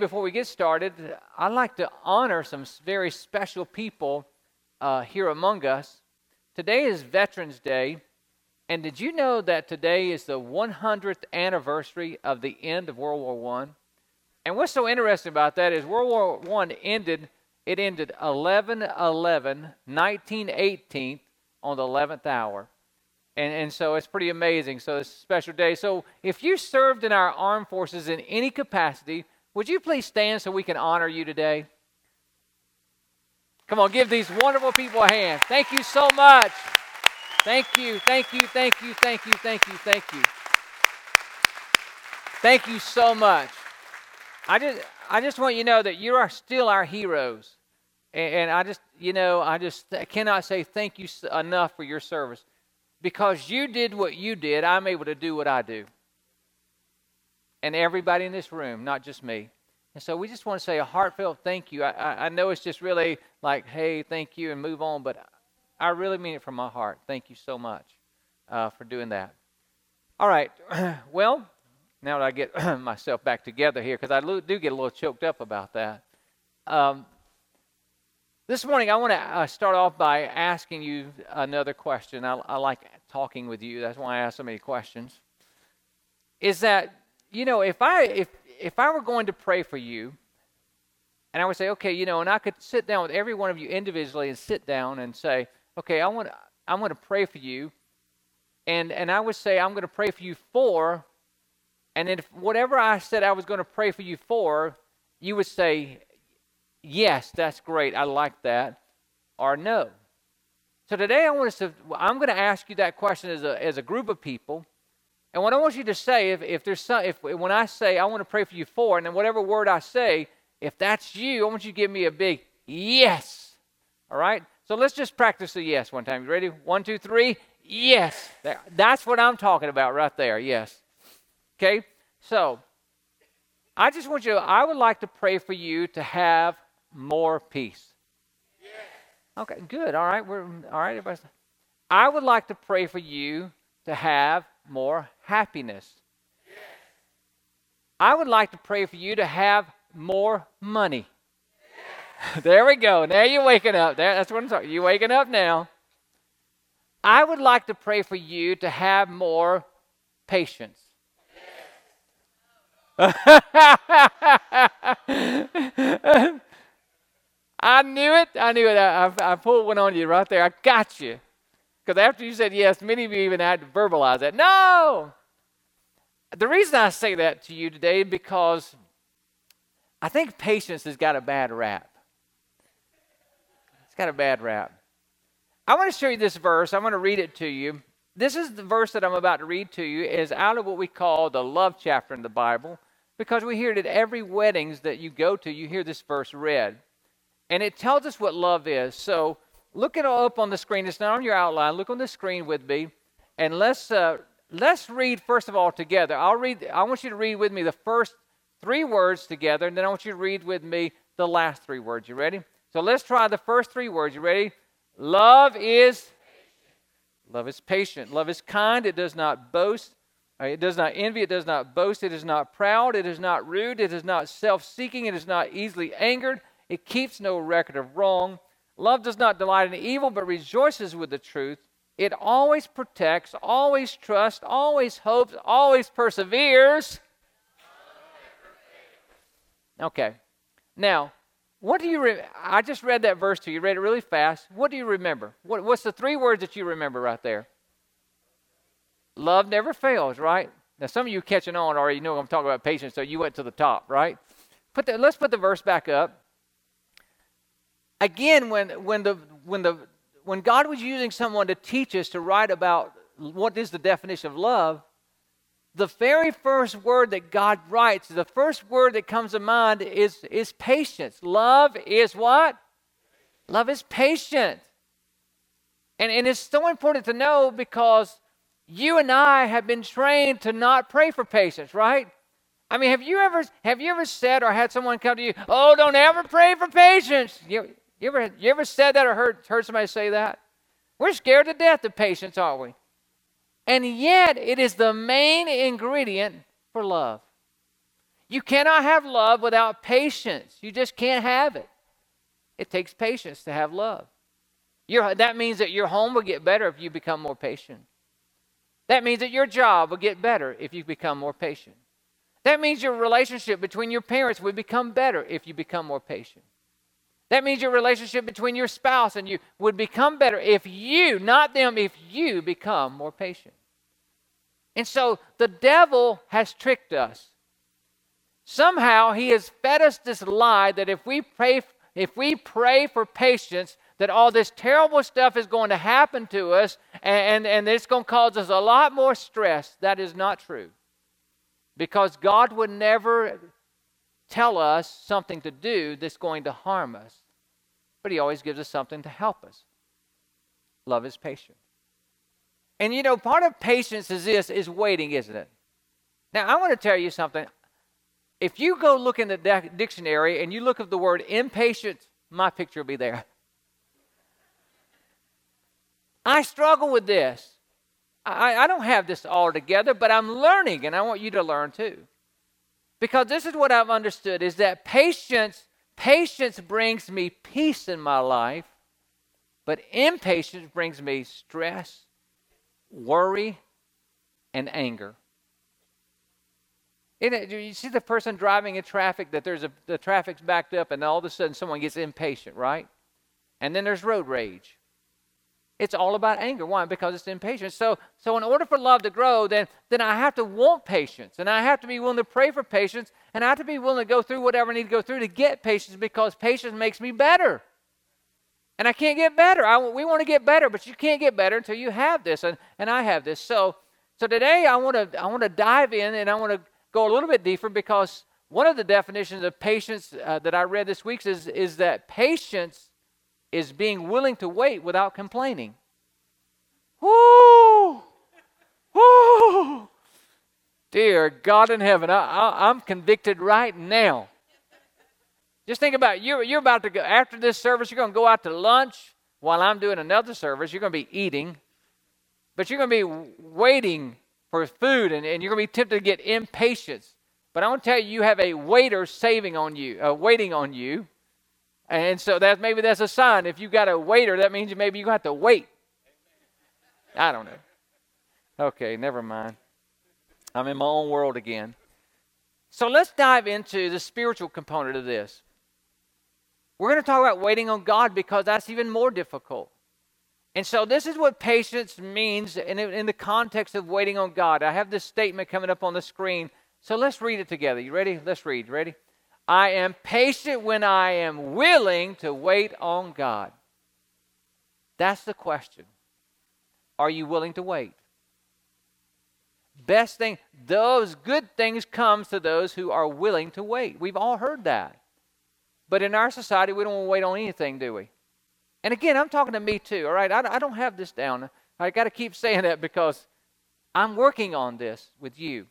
Before we get started, I'd like to honor some very special people uh, here among us. Today is Veterans Day, and did you know that today is the 100th anniversary of the end of World War I? And what's so interesting about that is World War I ended, it ended 11 11 1918 on the 11th hour. And, and so it's pretty amazing. So it's a special day. So if you served in our armed forces in any capacity, would you please stand so we can honor you today? Come on, give these wonderful people a hand. Thank you so much. Thank you, thank you, thank you, thank you, thank you, thank you. Thank you so much. I just, I just want you to know that you are still our heroes. And, and I just, you know, I just cannot say thank you enough for your service. Because you did what you did, I'm able to do what I do and everybody in this room, not just me. And so we just want to say a heartfelt thank you. I, I, know it's just really like, hey, thank you, and move on, but I really mean it from my heart. Thank you so much uh, for doing that. All right. well, now that I get myself back together here, because I do get a little choked up about that. Um, this morning, I want to uh, start off by asking you another question. I, I like talking with you. That's why I ask so many questions. Is that you know, if I if if I were going to pray for you, and I would say, okay, you know, and I could sit down with every one of you individually and sit down and say, okay, I want I'm going to pray for you, and and I would say I'm going to pray for you for, and then if whatever I said I was going to pray for you for, you would say, yes, that's great, I like that, or no. So today I want to I'm going to ask you that question as a as a group of people. And what I want you to say, if, if there's some, if when I say I want to pray for you for, and then whatever word I say, if that's you, I want you to give me a big yes. All right? So let's just practice the yes one time. You ready? One, two, three. Yes. That's what I'm talking about right there. Yes. Okay? So I just want you to, I would like to pray for you to have more peace. Okay, good. All right. We're all right, everybody. I would like to pray for you to have more happiness. I would like to pray for you to have more money. there we go. Now you're waking up. There, that's what I'm talking. You're waking up now. I would like to pray for you to have more patience. I knew it. I knew it. I, I, I pulled one on you right there. I got you. Because after you said yes, many of you even had to verbalize that. No! The reason I say that to you today is because I think patience has got a bad rap. It's got a bad rap. I want to show you this verse. I'm going to read it to you. This is the verse that I'm about to read to you is out of what we call the love chapter in the Bible because we hear it at every weddings that you go to, you hear this verse read. And it tells us what love is. So look it up on the screen. It's not on your outline. Look on the screen with me, and let's uh, let's read first of all together. I'll read. I want you to read with me the first three words together, and then I want you to read with me the last three words. You ready? So let's try the first three words. You ready? Love is love is patient. Love is kind. It does not boast. Uh, it does not envy. It does not boast. It is not proud. It is not rude. It is not self-seeking. It is not easily angered. It keeps no record of wrong. Love does not delight in evil, but rejoices with the truth. It always protects, always trusts, always hopes, always perseveres. Okay. Now, what do you re- I just read that verse to you. You read it really fast. What do you remember? What, what's the three words that you remember right there? Love never fails, right? Now, some of you catching on already know I'm talking about patience, so you went to the top, right? Put the, let's put the verse back up again, when, when, the, when, the, when God was using someone to teach us to write about what is the definition of love, the very first word that God writes, the first word that comes to mind is, is patience. Love is what? Love is patient. And, and it's so important to know because you and I have been trained to not pray for patience, right? I mean, have you ever have you ever said or had someone come to you, "Oh, don't ever pray for patience"? You, you ever you ever said that or heard heard somebody say that? We're scared to death of patience, aren't we? And yet, it is the main ingredient for love. You cannot have love without patience. You just can't have it. It takes patience to have love. Your, that means that your home will get better if you become more patient. That means that your job will get better if you become more patient. That means your relationship between your parents will become better if you become more patient. That means your relationship between your spouse and you would become better if you, not them, if you become more patient. And so the devil has tricked us. Somehow he has fed us this lie that if we pray if we pray for patience, that all this terrible stuff is going to happen to us and, and, and it's going to cause us a lot more stress. That is not true. Because God would never tell us something to do that's going to harm us, but He always gives us something to help us. Love is patient. And you know, part of patience is this is waiting, isn't it? Now, I want to tell you something. If you go look in the dictionary and you look at the word impatient, my picture will be there. I struggle with this. I, I don't have this all together, but I'm learning, and I want you to learn too. Because this is what I've understood is that patience, patience brings me peace in my life, but impatience brings me stress, worry, and anger. It, you see the person driving in traffic that there's a the traffic's backed up and all of a sudden someone gets impatient, right? And then there's road rage. It's all about anger. Why? Because it's impatience. So, so in order for love to grow, then, then I have to want patience. And I have to be willing to pray for patience. And I have to be willing to go through whatever I need to go through to get patience because patience makes me better. And I can't get better. I, we want to get better, but you can't get better until you have this. And, and I have this. So, so today I want to I want to dive in and I want to go a little bit deeper because one of the definitions of patience uh, that I read this week is, is that patience is being willing to wait without complaining. Whoo! Whoo! Dear God in heaven, I, am convicted right now. Just think about it. You're, you're about to go, after this service, you're going to go out to lunch while I'm doing another service. You're going to be eating, but you're going to be waiting for food and, and you're going to be tempted to get impatient. But I want to tell you, you have a waiter saving on you, uh, waiting on you. And so that maybe that's a sign. If you've got a waiter, that means maybe you're going to have to wait. I don't know. Okay, never mind. I'm in my own world again. So let's dive into the spiritual component of this. We're going to talk about waiting on God because that's even more difficult. And so this is what patience means in, in the context of waiting on God. I have this statement coming up on the screen. So let's read it together. You ready? Let's read. Ready? I am patient when I am willing to wait on God. That's the question. Are you willing to wait? Best thing, those good things comes to those who are willing to wait. We've all heard that. But in our society, we don't want to wait on anything, do we? And again, I'm talking to me too, all right? I, I don't have this down. I got to keep saying that because I'm working on this with you.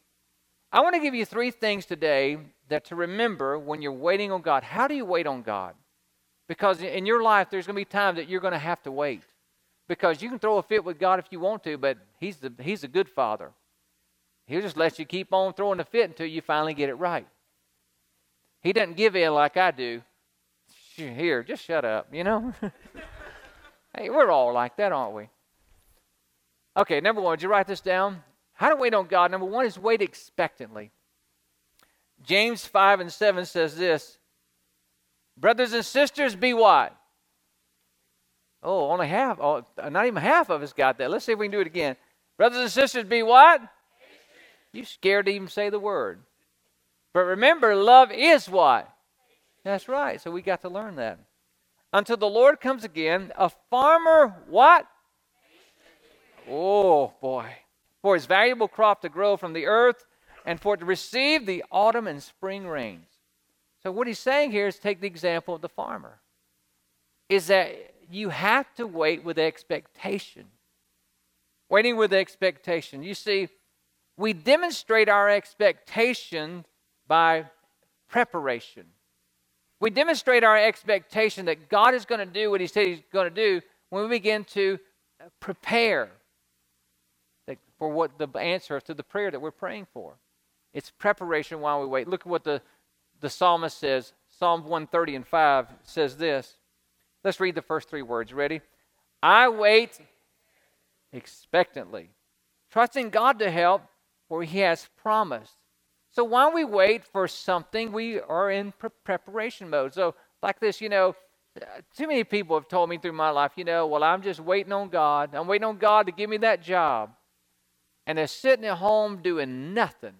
I want to give you three things today that to remember when you're waiting on God. How do you wait on God? Because in your life, there's going to be times that you're going to have to wait. Because you can throw a fit with God if you want to, but He's, the, he's a good Father. He'll just let you keep on throwing a fit until you finally get it right. He doesn't give in like I do. Here, just shut up, you know? hey, we're all like that, aren't we? Okay, number one, did you write this down? How to wait on God? Number one is wait expectantly. James 5 and 7 says this Brothers and sisters, be what? Oh, only half, oh, not even half of us got that. Let's see if we can do it again. Brothers and sisters, be what? You scared to even say the word. But remember, love is what? That's right. So we got to learn that. Until the Lord comes again, a farmer, what? Oh, boy. for his valuable crop to grow from the earth, and for it to receive the autumn and spring rains. So, what he's saying here is take the example of the farmer, is that you have to wait with expectation. Waiting with expectation. You see, we demonstrate our expectation by preparation. We demonstrate our expectation that God is going to do what He said He's going to do when we begin to prepare for what the answer to the prayer that we're praying for. It's preparation while we wait. Look at what the, the psalmist says. Psalm 130 and 5 says this. Let's read the first three words. Ready? I wait expectantly, trusting God to help, for He has promised. So while we wait for something, we are in pre- preparation mode. So, like this, you know, too many people have told me through my life, you know, well, I'm just waiting on God. I'm waiting on God to give me that job. And they're sitting at home doing nothing.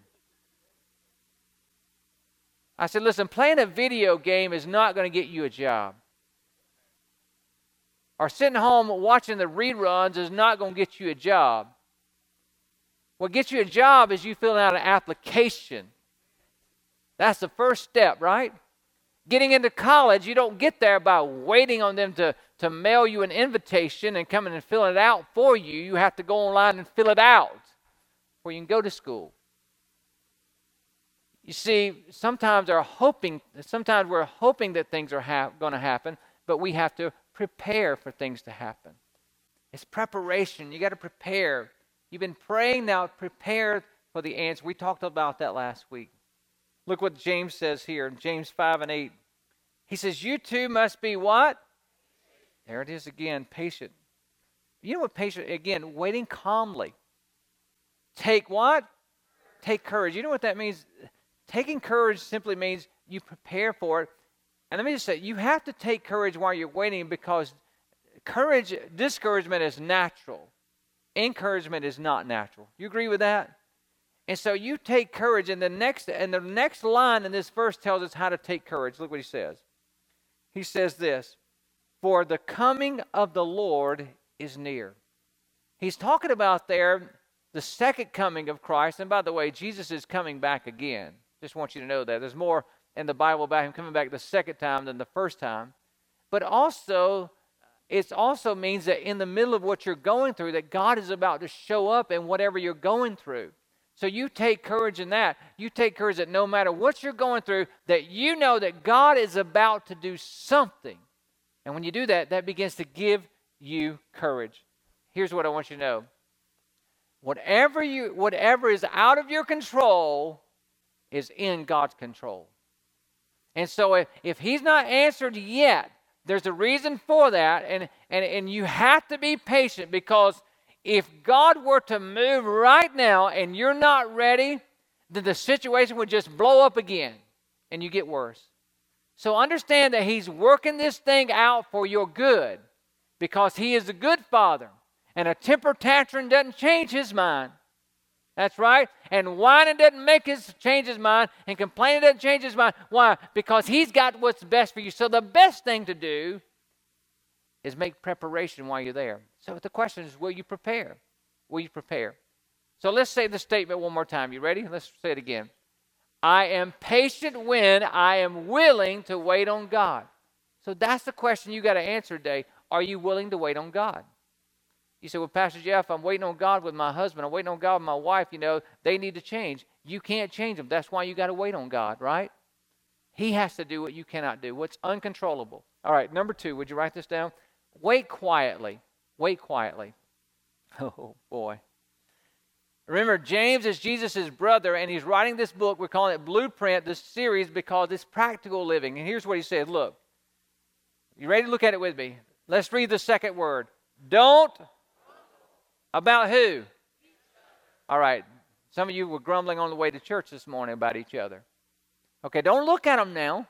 I said, listen, playing a video game is not going to get you a job. Or sitting home watching the reruns is not going to get you a job. What gets you a job is you filling out an application. That's the first step, right? Getting into college, you don't get there by waiting on them to, to mail you an invitation and coming and filling it out for you. You have to go online and fill it out before you can go to school. You see, sometimes are hoping, sometimes we're hoping that things are going to happen, but we have to prepare for things to happen. It's preparation. You got to prepare. You've been praying now, prepare for the answer. We talked about that last week. Look what James says here, James 5 and 8. He says, You too must be what? There it is again, patient. You know what patient, again, waiting calmly. Take what? Take courage. You know what that means? Taking courage simply means you prepare for it. And let me just say, you have to take courage while you're waiting because courage, discouragement is natural. Encouragement is not natural. You agree with that? And so you take courage, and the next and the next line in this verse tells us how to take courage. Look what he says. He says this: For the coming of the Lord is near. He's talking about there the second coming of Christ. And by the way, Jesus is coming back again. Just want you to know that. There's more in the Bible about him coming back the second time than the first time. But also, it also means that in the middle of what you're going through, that God is about to show up in whatever you're going through. So you take courage in that. You take courage that no matter what you're going through, that you know that God is about to do something. And when you do that, that begins to give you courage. Here's what I want you to know. Whatever you whatever is out of your control is in God's control. And so if, if he's not answered yet, there's a reason for that, and, and, and you have to be patient because if God were to move right now and you're not ready, then the situation would just blow up again and you get worse. So understand that He's working this thing out for your good because He is a good Father. And a temper tantrum doesn't change His mind. That's right. And whining doesn't make his change his mind, and complaining doesn't change his mind. Why? Because he's got what's best for you. So the best thing to do is make preparation while you're there. So the question is, will you prepare? Will you prepare? So let's say the statement one more time. You ready? Let's say it again. I am patient when I am willing to wait on God. So that's the question you got to answer today. Are you willing to wait on God? You say, well, Pastor Jeff, I'm waiting on God with my husband. I'm waiting on God with my wife. You know, they need to change. You can't change them. That's why you got to wait on God, right? He has to do what you cannot do, what's uncontrollable. All right, number two, would you write this down? Wait quietly. Wait quietly. Oh, boy. Remember, James is Jesus' brother, and he's writing this book. We're calling it Blueprint, this series, because it's practical living. And here's what he said Look, you ready to look at it with me? Let's read the second word. Don't about who? All right. Some of you were grumbling on the way to church this morning about each other. Okay, don't look at them now.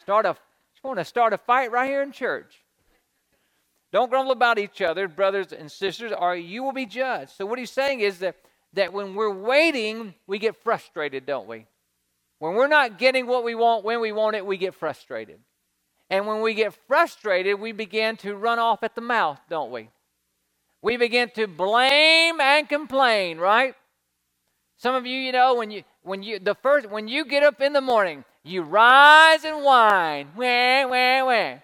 Start a, you want to start a fight right here in church. Don't grumble about each other, brothers and sisters, or you will be judged. So what he's saying is that, that when we're waiting, we get frustrated, don't we? When we're not getting what we want when we want it, we get frustrated. And when we get frustrated, we begin to run off at the mouth, don't we? We begin to blame and complain, right? Some of you, you know, when you when you the first when you get up in the morning, you rise and whine. Wah, wah, wah.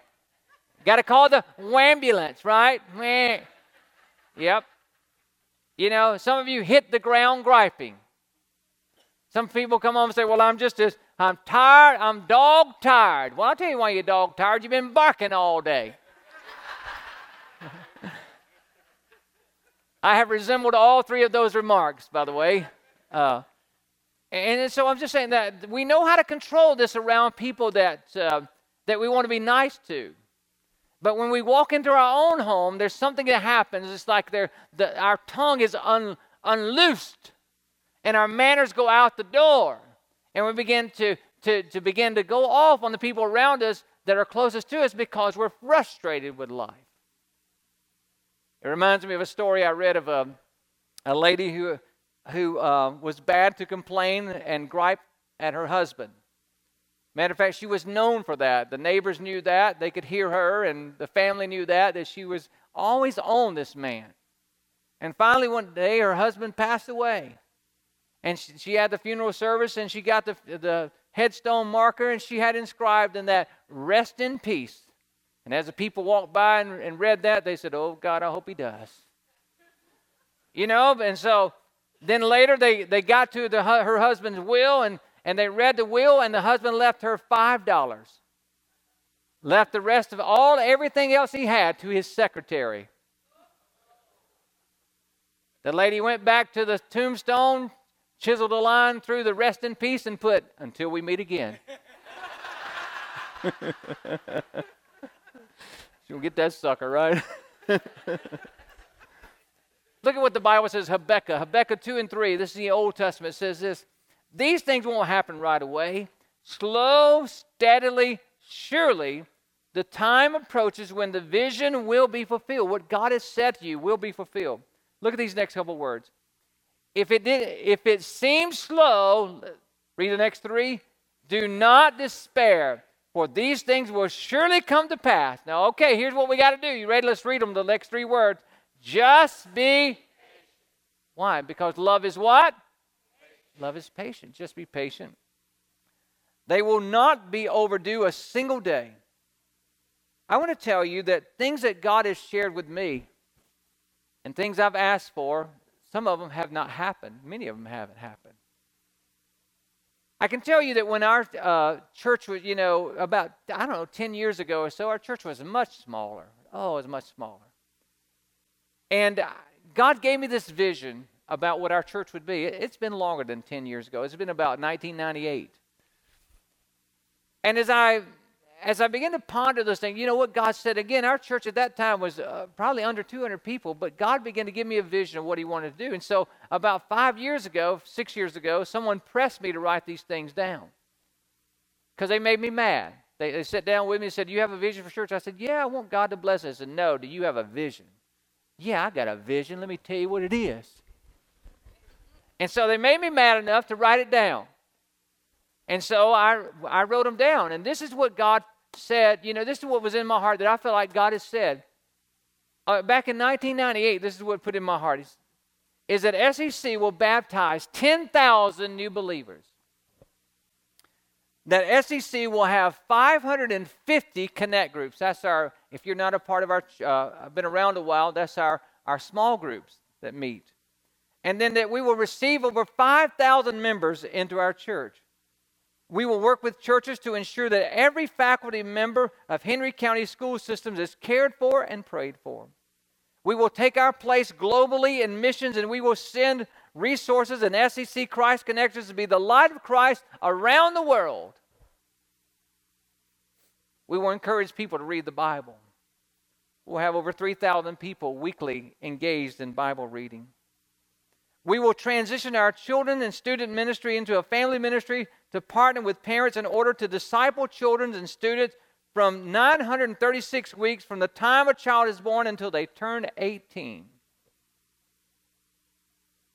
Got to call the ambulance, right? Wah. Yep. You know, some of you hit the ground griping. Some people come home and say, Well, I'm just as, I'm tired, I'm dog tired. Well, I'll tell you why you're dog tired. You've been barking all day. I have resembled all three of those remarks, by the way. Uh, and so I'm just saying that we know how to control this around people that, uh, that we want to be nice to. But when we walk into our own home, there's something that happens. It's like the, our tongue is un, unloosed and our manners go out the door. And we begin to, to, to begin to go off on the people around us that are closest to us because we're frustrated with life. It reminds me of a story I read of a, a lady who, who uh, was bad to complain and gripe at her husband. Matter of fact, she was known for that. The neighbors knew that. They could hear her, and the family knew that, that she was always on this man. And finally, one day, her husband passed away. And she, she had the funeral service, and she got the, the headstone marker, and she had inscribed in that, Rest in peace. And as the people walked by and, and read that, they said, Oh, God, I hope he does. You know, and so then later they, they got to the, her husband's will, and and they read the will, and the husband left her $5. Left the rest of all, everything else he had to his secretary. The lady went back to the tombstone, chiseled a line through the rest in peace, and put, until we meet again. You'll get that sucker, right? Look at what the Bible says, Habakkuk. Habakkuk 2 and 3. This is the Old Testament. Says this these things won't happen right away. Slow, steadily, surely, the time approaches when the vision will be fulfilled. What God has said to you will be fulfilled. Look at these next couple words. If it did, if it seems slow, read the next three. Do not despair, for these things will surely come to pass. Now, okay, here's what we got to do. You ready? Let's read them. The next three words. Just be. Why? Because love is what? Love is patient. Just be patient. They will not be overdue a single day. I want to tell you that things that God has shared with me and things I've asked for, some of them have not happened. Many of them haven't happened. I can tell you that when our uh, church was, you know, about, I don't know, 10 years ago or so, our church was much smaller. Oh, it was much smaller. And God gave me this vision about what our church would be. It's been longer than 10 years ago. It's been about 1998. And as I as I began to ponder those things, you know what God said again, our church at that time was uh, probably under 200 people, but God began to give me a vision of what he wanted to do. And so about 5 years ago, 6 years ago, someone pressed me to write these things down. Cuz they made me mad. They, they sat down with me and said, "Do you have a vision for church?" I said, "Yeah, I want God to bless us." Said, "No, do you have a vision?" "Yeah, I got a vision. Let me tell you what it is." And so they made me mad enough to write it down. And so I, I wrote them down. And this is what God said. You know, this is what was in my heart that I felt like God has said. Uh, back in 1998, this is what put in my heart is, is that SEC will baptize 10,000 new believers. That SEC will have 550 connect groups. That's our, if you're not a part of our, uh, I've been around a while, that's our, our small groups that meet and then that we will receive over 5,000 members into our church. We will work with churches to ensure that every faculty member of Henry County school systems is cared for and prayed for. We will take our place globally in missions and we will send resources and SEC Christ Connections to be the light of Christ around the world. We will encourage people to read the Bible. We'll have over 3,000 people weekly engaged in Bible reading. We will transition our children and student ministry into a family ministry to partner with parents in order to disciple children and students from 936 weeks from the time a child is born until they turn 18.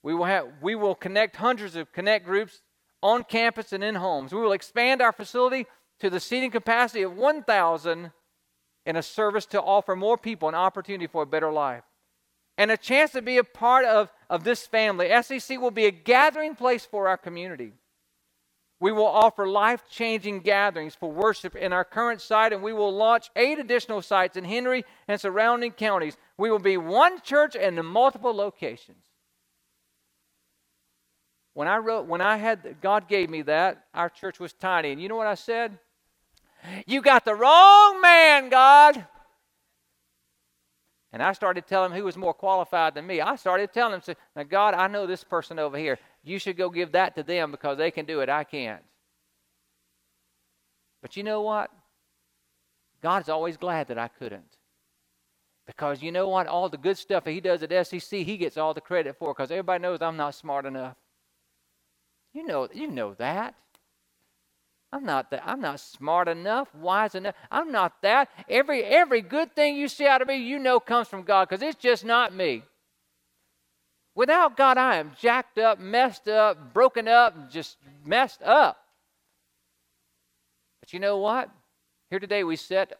We will, have, we will connect hundreds of connect groups on campus and in homes. We will expand our facility to the seating capacity of 1,000 in a service to offer more people an opportunity for a better life. And a chance to be a part of, of this family. SEC will be a gathering place for our community. We will offer life changing gatherings for worship in our current site, and we will launch eight additional sites in Henry and surrounding counties. We will be one church in multiple locations. When I wrote, when I had, God gave me that, our church was tiny. And you know what I said? You got the wrong man, God. And I started telling him who was more qualified than me. I started telling him, now, God, I know this person over here. You should go give that to them because they can do it. I can't. But you know what? God's always glad that I couldn't. Because you know what? All the good stuff that he does at SEC, he gets all the credit for because everybody knows I'm not smart enough. You know, you know that. I'm not that. I'm not smart enough, wise enough. I'm not that. Every every good thing you see out of me, you know comes from God because it's just not me. Without God, I am jacked up, messed up, broken up, just messed up. But you know what? Here today we set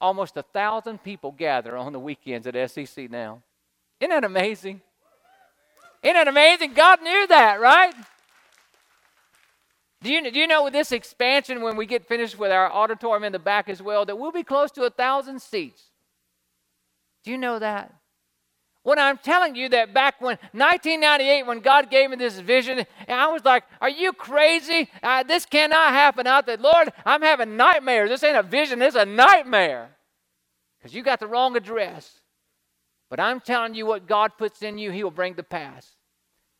almost a thousand people gather on the weekends at SEC now. Isn't that amazing? Isn't that amazing? God knew that, right? Do you, do you know with this expansion, when we get finished with our auditorium in the back as well, that we'll be close to a thousand seats? Do you know that? When I'm telling you that back when 1998, when God gave me this vision, I was like, "Are you crazy? Uh, this cannot happen." I said, "Lord, I'm having nightmares. This ain't a vision. This is a nightmare." Because you got the wrong address. But I'm telling you, what God puts in you, He will bring to pass.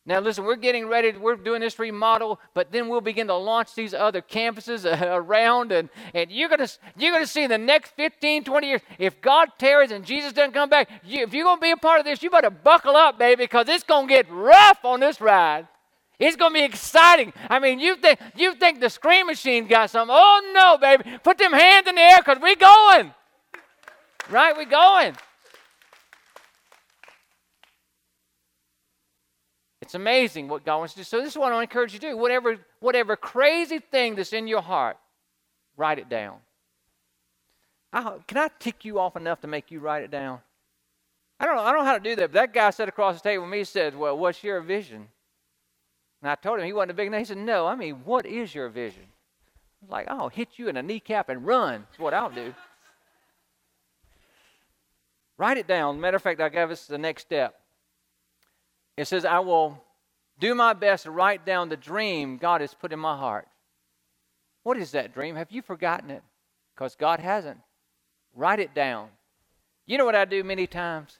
Now, listen, we're getting ready, we're doing this remodel, but then we'll begin to launch these other campuses around, and, and you're going you're gonna see in the next 15, 20 years, if God tarries and Jesus doesn't come back, you, if you're going to be a part of this, you better buckle up, baby, because it's going to get rough on this ride. It's going to be exciting. I mean, you think, you think the screen machine got something. Oh, no, baby. Put them hands in the air because we're going. Right? We're going. It's amazing what God wants to do. So this is what I encourage you to do. Whatever, whatever crazy thing that's in your heart, write it down. I, can I tick you off enough to make you write it down? I don't know. I don't know how to do that. But that guy sat across the table with me and said, Well, what's your vision? And I told him he wasn't a big enough. He said, No, I mean, what is your vision? I was like, I'll hit you in the kneecap and run. That's what I'll do. Write it down. Matter of fact, I gave us the next step. It says, I will do my best to write down the dream God has put in my heart. What is that dream? Have you forgotten it? Because God hasn't. Write it down. You know what I do many times?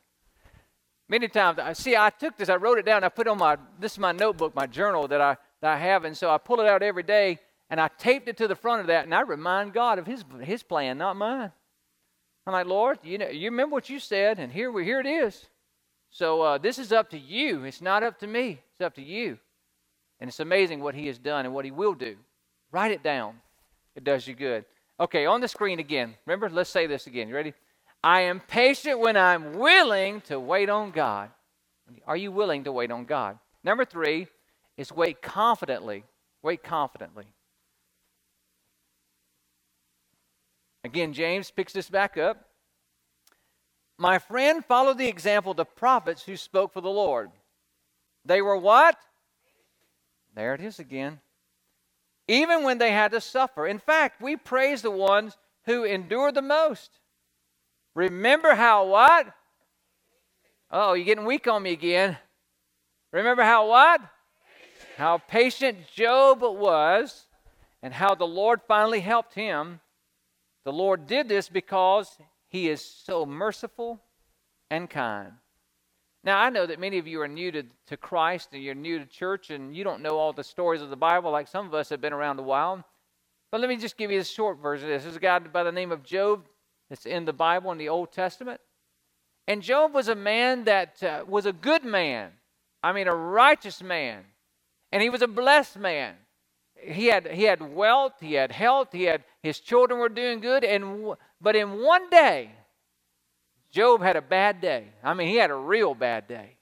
Many times, I see. I took this, I wrote it down, I put on my. This is my notebook, my journal that I that I have, and so I pull it out every day, and I taped it to the front of that, and I remind God of His His plan, not mine. I'm like, Lord, you know, you remember what you said, and here we here it is. So uh, this is up to you. It's not up to me. It's up to you. And it's amazing what he has done and what he will do. Write it down. It does you good. Okay, on the screen again. Remember, let's say this again. You ready? I am patient when I'm willing to wait on God. Are you willing to wait on God? Number three is wait confidently. Wait confidently. Again, James picks this back up. My friend followed the example of the prophets who spoke for the Lord. They were what? There it is again. Even when they had to suffer. In fact, we praise the ones who endured the most. Remember how what? Oh, you're getting weak on me again. Remember how what? How patient Job was and how the Lord finally helped him. The Lord did this because he is so merciful and kind. Now, I know that many of you are new to, to Christ and you're new to church and you don't know all the stories of the Bible like some of us have been around a while. But let me just give you a short version of this. There's a guy by the name of Job that's in the Bible in the Old Testament. And Job was a man that uh, was a good man. I mean, a righteous man. And he was a blessed man. He had, he had wealth, he had health, he had, his children were doing good. And but in one day, Job had a bad day. I mean, he had a real bad day.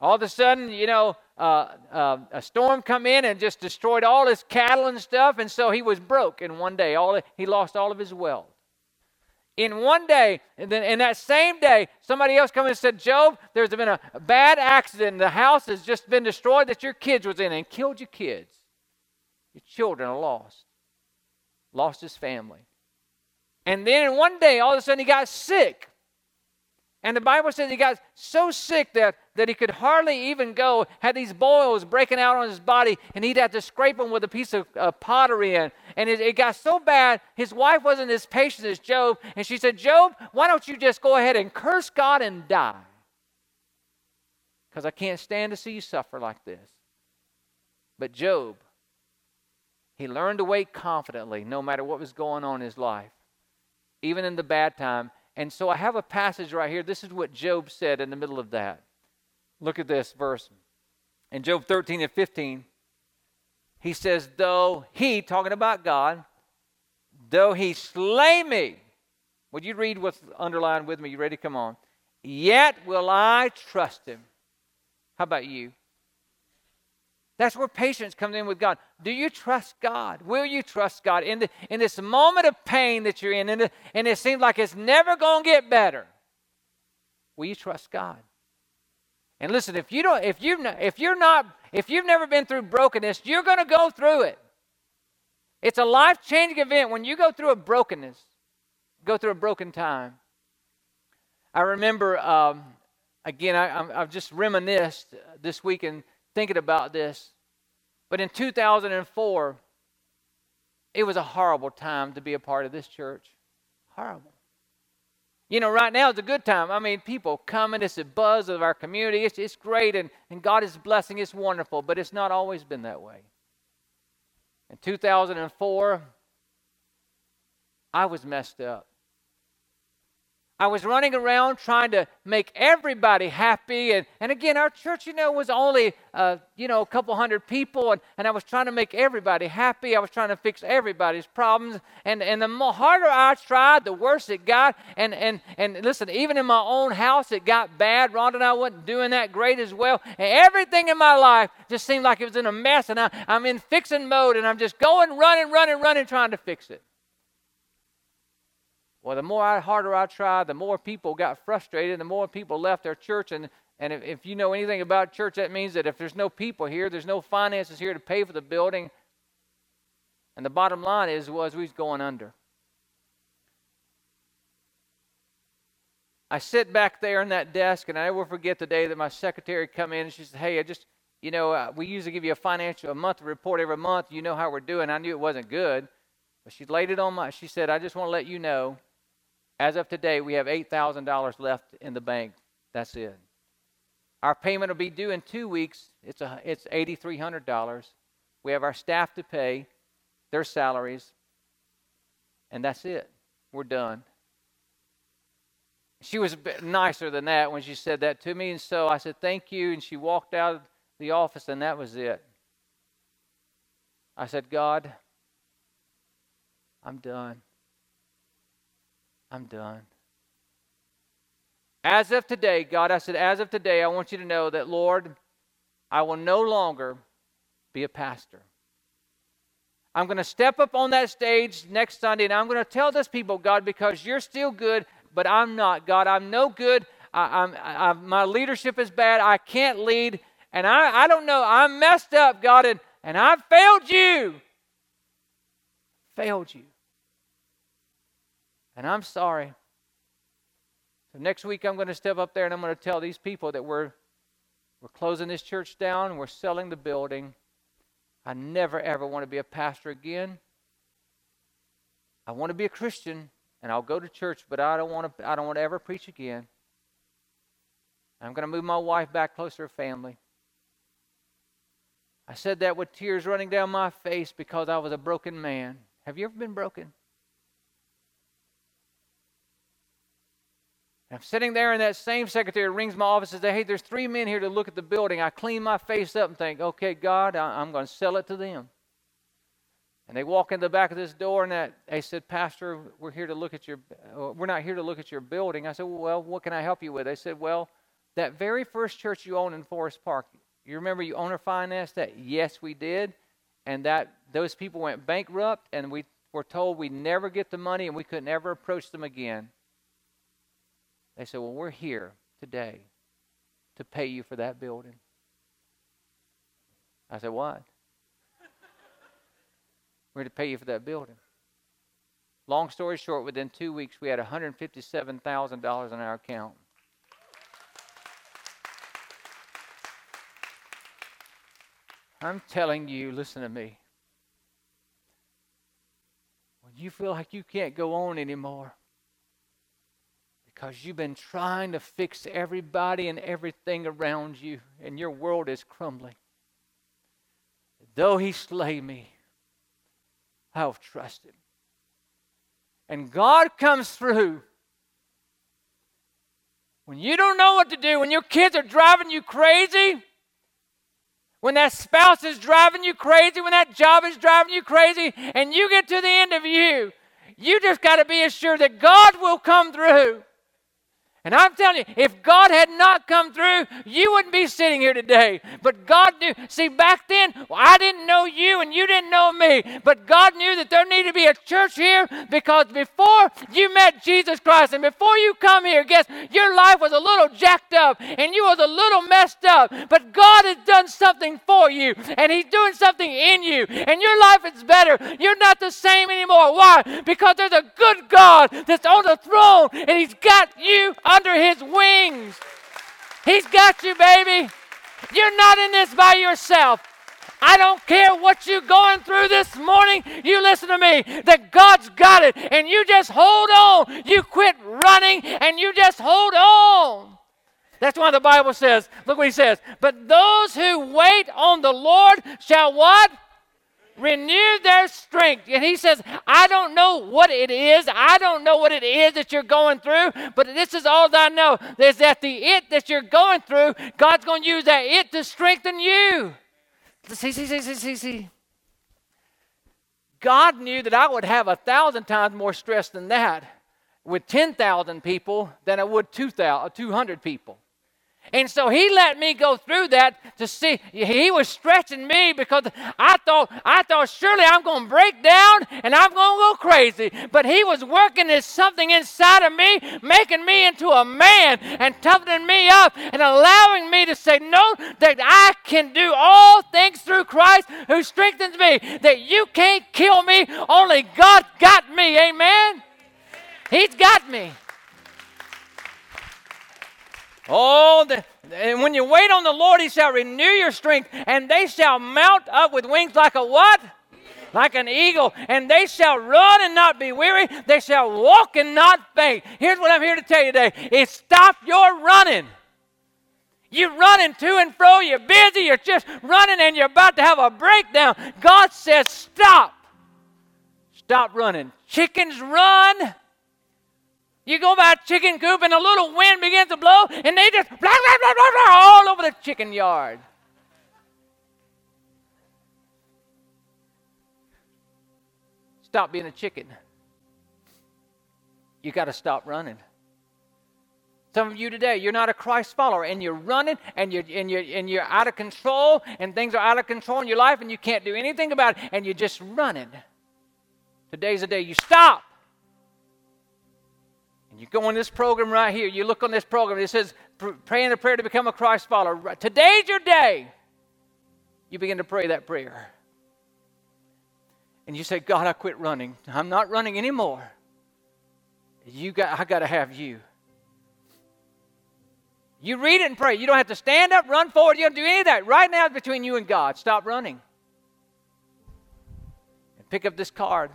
All of a sudden, you know, uh, uh, a storm come in and just destroyed all his cattle and stuff, and so he was broke in one day. All he lost all of his wealth. in one day, and then in that same day, somebody else come and said, Job, there's been a bad accident. The house has just been destroyed that your kids was in and killed your kids. Your children are lost. Lost his family. And then one day, all of a sudden he got sick. And the Bible says he got so sick that, that he could hardly even go, had these boils breaking out on his body, and he'd have to scrape them with a piece of uh, pottery in. And it, it got so bad, his wife wasn't as patient as Job. And she said, Job, why don't you just go ahead and curse God and die? Because I can't stand to see you suffer like this. But Job, he learned to wait confidently no matter what was going on in his life, even in the bad time. And so I have a passage right here. This is what Job said in the middle of that. Look at this verse. In Job 13 and 15, he says, Though he, talking about God, though he slay me, would you read what's underlined with me? You ready? Come on. Yet will I trust him. How about you? That's where patience comes in with God. Do you trust God? Will you trust God in, the, in this moment of pain that you're in, and, the, and it seems like it's never going to get better? Will you trust God? And listen, if you don't, if not, if you're not, if you've never been through brokenness, you're going to go through it. It's a life-changing event when you go through a brokenness, go through a broken time. I remember, um, again, I, I've just reminisced this week and thinking about this. But in 2004, it was a horrible time to be a part of this church. Horrible. You know, right now it's a good time. I mean, people coming, it's a buzz of our community. It's, it's great, and, and God is blessing. It's wonderful, but it's not always been that way. In 2004, I was messed up. I was running around trying to make everybody happy. And, and again, our church, you know, was only, uh, you know, a couple hundred people. And, and I was trying to make everybody happy. I was trying to fix everybody's problems. And, and the more harder I tried, the worse it got. And, and, and listen, even in my own house, it got bad. Ron and I wasn't doing that great as well. And everything in my life just seemed like it was in a mess. And I, I'm in fixing mode. And I'm just going, running, running, running, trying to fix it. Well, the more I, harder I tried, the more people got frustrated, the more people left their church. And, and if, if you know anything about church, that means that if there's no people here, there's no finances here to pay for the building. And the bottom line is was we was going under. I sit back there in that desk, and I never forget the day that my secretary come in and she said, "Hey, I just, you know, uh, we usually give you a financial a month report every month. You know how we're doing." I knew it wasn't good, but she laid it on my. She said, "I just want to let you know as of today, we have $8,000 left in the bank. That's it. Our payment will be due in two weeks. It's, a, it's $8,300. We have our staff to pay, their salaries, and that's it. We're done. She was nicer than that when she said that to me, and so I said, Thank you. And she walked out of the office, and that was it. I said, God, I'm done. I'm done. As of today, God, I said, as of today, I want you to know that, Lord, I will no longer be a pastor. I'm going to step up on that stage next Sunday and I'm going to tell this people, God, because you're still good, but I'm not. God, I'm no good. I, I'm, I, my leadership is bad. I can't lead. And I, I don't know. I'm messed up, God, and, and I failed you. Failed you. And I'm sorry. So next week I'm going to step up there and I'm going to tell these people that we're we're closing this church down, we're selling the building. I never ever want to be a pastor again. I want to be a Christian and I'll go to church, but I don't want to I don't want to ever preach again. I'm going to move my wife back closer to family. I said that with tears running down my face because I was a broken man. Have you ever been broken? I'm sitting there, and that same secretary rings my office and says, Hey, there's three men here to look at the building. I clean my face up and think, Okay, God, I'm going to sell it to them. And they walk in the back of this door, and that they said, Pastor, we're here to look at your, uh, we're not here to look at your building. I said, Well, what can I help you with? They said, Well, that very first church you owned in Forest Park, you remember you owner financed that? Yes, we did. And that those people went bankrupt, and we were told we'd never get the money and we could never approach them again, they said, Well, we're here today to pay you for that building. I said, What? we're to pay you for that building. Long story short, within two weeks, we had $157,000 in our account. I'm telling you, listen to me. When you feel like you can't go on anymore because you've been trying to fix everybody and everything around you, and your world is crumbling. Though he slay me, I'll trust him. And God comes through. When you don't know what to do, when your kids are driving you crazy, when that spouse is driving you crazy, when that job is driving you crazy, and you get to the end of you, you just got to be assured that God will come through. And I'm telling you, if God had not come through, you wouldn't be sitting here today. But God knew. See, back then, well, I didn't know you and you didn't know me. But God knew that there needed to be a church here because before you met Jesus Christ and before you come here, guess your life was a little jacked up and you was a little messed up. But God has done something for you and He's doing something in you. And your life is better. You're not the same anymore. Why? Because there's a good God that's on the throne and He's got you under his wings. He's got you, baby. You're not in this by yourself. I don't care what you're going through this morning. You listen to me. That God's got it. And you just hold on. You quit running and you just hold on. That's why the Bible says, look what he says. But those who wait on the Lord shall what? Renew their strength. And he says, I don't know what it is. I don't know what it is that you're going through, but this is all that I know is that the it that you're going through, God's going to use that it to strengthen you. See, see, see, see, see, see. God knew that I would have a thousand times more stress than that with 10,000 people than I would 200 people. And so he let me go through that to see he was stretching me because I thought I thought surely I'm going to break down and I'm going to go crazy. But he was working as something inside of me, making me into a man and toughening me up and allowing me to say no that I can do all things through Christ who strengthens me. That you can't kill me, only God got me. Amen. He's got me. Oh, the, and when you wait on the Lord, He shall renew your strength, and they shall mount up with wings like a what? Like an eagle, and they shall run and not be weary. They shall walk and not faint. Here's what I'm here to tell you today: is stop your running. You're running to and fro. You're busy. You're just running, and you're about to have a breakdown. God says, stop. Stop running. Chickens run you go by a chicken coop and a little wind begins to blow and they just blah, blah, blah, blah, blah, all over the chicken yard. Stop being a chicken. You got to stop running. Some of you today, you're not a Christ follower and you're running and you're, and, you're, and you're out of control and things are out of control in your life and you can't do anything about it and you're just running. Today's the day you stop. And you go on this program right here, you look on this program, it says, praying a prayer to become a Christ follower. Today's your day. You begin to pray that prayer. And you say, God, I quit running. I'm not running anymore. You got, I got to have you. You read it and pray. You don't have to stand up, run forward. You don't do any of that. Right now, it's between you and God. Stop running. And pick up this card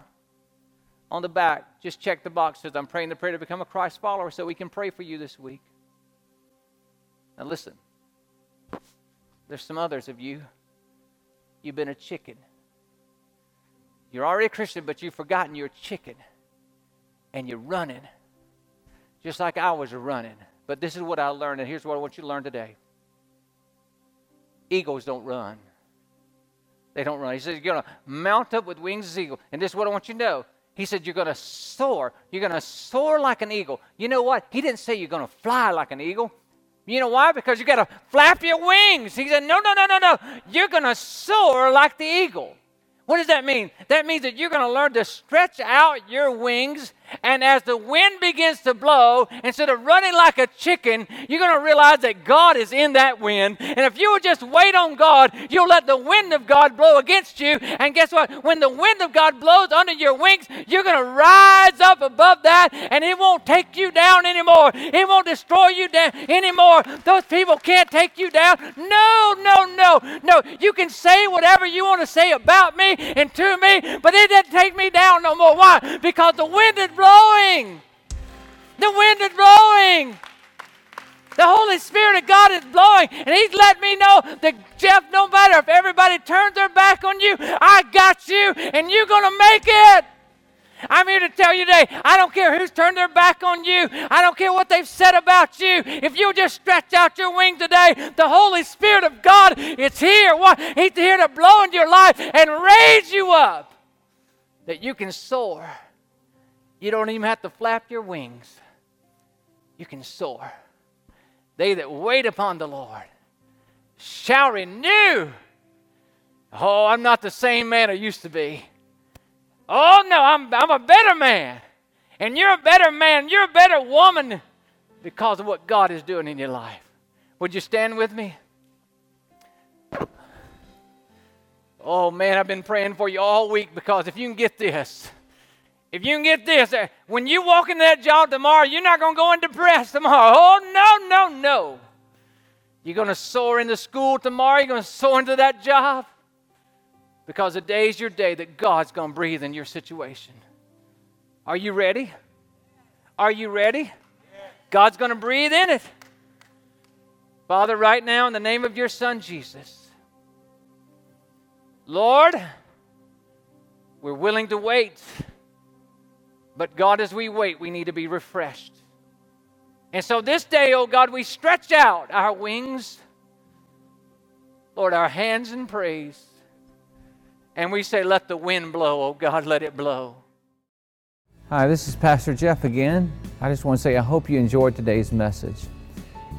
on the back, just check the box says, I'm praying the prayer to become a Christ follower so we can pray for you this week. Now listen, there's some others of you. You've been a chicken. You're already a Christian, but you've forgotten you're a chicken. And you're running. Just like I was running. But this is what I learned, and here's what I want you to learn today. Eagles don't run. They don't run. He says you're going to mount up with wings as eagle. And this is what I want you to know. He said, You're going to soar. You're going to soar like an eagle. You know what? He didn't say you're going to fly like an eagle. You know why? Because you got to flap your wings. He said, No, no, no, no, no. You're going to soar like the eagle. What does that mean? That means that you're going to learn to stretch out your wings, and as the wind begins to blow, instead of running like a chicken, you're going to realize that God is in that wind. And if you would just wait on God, you'll let the wind of God blow against you. And guess what? When the wind of God blows under your wings, you're going to rise up above that, and it won't take you down anymore. It won't destroy you down anymore. Those people can't take you down. No, no, no, no. You can say whatever you want to say about me and to me, but it didn't take me down no more. Why? Because the wind is blowing. The wind is blowing. The Holy Spirit of God is blowing, and He's letting me know that, Jeff, no matter if everybody turns their back on you, I got you, and you're going to make it. I'm here to tell you today I don't care who's turned their back on you, I don't care what they've said about you. If you just stretch out your wing today, the Holy Spirit of God is here. What? He's here to blow into your life and raise you up that you can soar. You don't even have to flap your wings, you can soar. They that wait upon the Lord shall renew. Oh, I'm not the same man I used to be. Oh, no, I'm, I'm a better man. And you're a better man. You're a better woman because of what God is doing in your life. Would you stand with me? Oh, man, I've been praying for you all week because if you can get this, if you can get this, uh, when you walk into that job tomorrow, you're not going to go in depressed tomorrow. Oh, no, no, no. You're going to soar into school tomorrow. You're going to soar into that job. Because the is your day that God's going to breathe in your situation. Are you ready? Are you ready? God's going to breathe in it. Father, right now, in the name of your Son, Jesus, Lord, we're willing to wait. But God, as we wait, we need to be refreshed. And so this day, oh God, we stretch out our wings, Lord, our hands in praise. And we say, Let the wind blow, oh God, let it blow. Hi, this is Pastor Jeff again. I just want to say I hope you enjoyed today's message.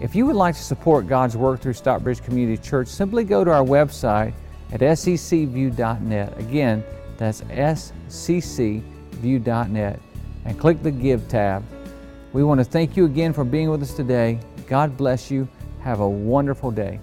If you would like to support God's work through Stockbridge Community Church, simply go to our website at sccview.net. Again, that's sccview.net and click the Give tab. We want to thank you again for being with us today. God bless you. Have a wonderful day.